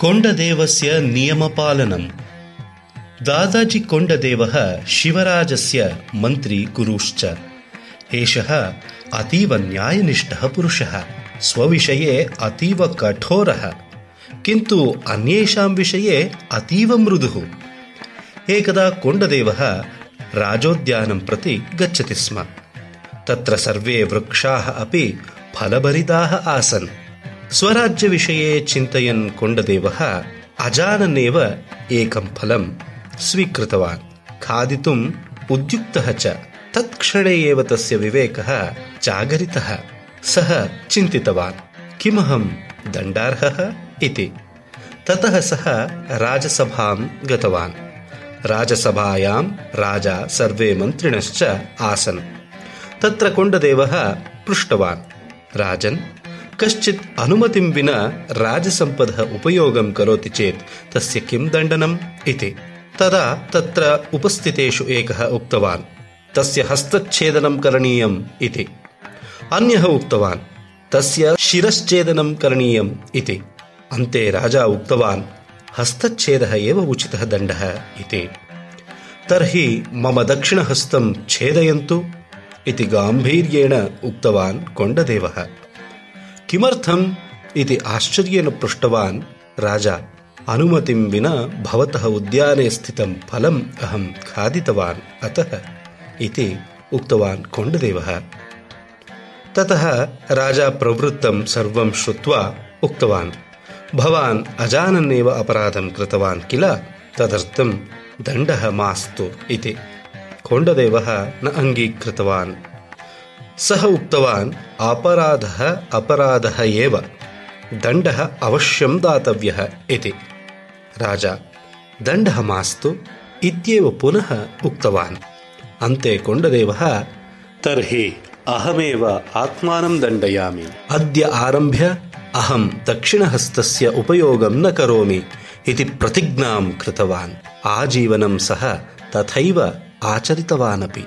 कोण्डदेवस्य नियमपालनम् दादाजि कोण्डदेवः शिवराजस्य मन्त्री गुरुश्च एषः अतीव न्यायनिष्ठः पुरुषः। स्वविषये अतीव कठोरः। किन्तु अन्येषां विषये अतीव मृदुः। एकदा कोण्डदेवः राजोद्यानं प्रति गच्छति स्म। तत्र सर्वे वृक्षाः अपि फलभरिताः आसन् स्वराज्यविषये चिन्तयन् कोण्डदेवः अजानन्नेव एकं फलं स्वीकृतवान्। खादितुम् उद्युक्तः च। तत्क्षणे एव तस्य विवेकः जागरितः। सः चिन्तितवान्। किमहं दण्डार्हः इति। ततः सः राजसभां गतवान्। राजसभायां राजा सर्वे मन्त्रिणश्च आसन्। तत्र कोण्डदेवः पृष्टवान्। राजन् कश्चित् अनुमतिं विना राजसम्पदः उपयोगं करोति चेत् तस्य किं दण्डनम् इति। तदा तत्र उपस्थितेषु एकः उक्तवान् तस्य हस्तच्छेदनं करणीयम् इति। अन्यः उक्तवान् तस्य शिरश्छेदनं करणीयम् इति। अन्ते राजा उक्तवान् हस्तच्छेदः एव उचितः दण्डः इति। तर्हि मम दक्षिणहस्तं छेदयन्तु इति गाम्भीर्येण उक्तवान् कोण्डदेवः किमर्थम् इति आश्चर्येण पृष्टवान् राजा। अनुमतिं विना भवतः उद्याने स्थितं फलम् अहं खादितवान्। अतः इति उक्तवान् कोण्डदेवः। ततः राजा प्रवृत्तं सर्वं श्रुत्वा उक्तवान्, भवान् अजानन्नेव अपराधं कृतवान् किल? तदर्थं दण्डः मास्तु इति। कोण्डदेवः न अङ्गीकृतवान्। सः उक्तवान् अपराधः अपराधः एव दण्डः अवश्यं दातव्यः इति राजा दण्डः मास्तु इत्येव पुनः उक्तवान् अन्ते कोण्डदेवः तर्हि अहमेव आत्मानं दण्डयामि अद्य आरभ्य अहं दक्षिणहस्तस्य उपयोगं न करोमि इति प्रतिज्ञां कृतवान् आजीवनं सः तथैव आचरितवानपि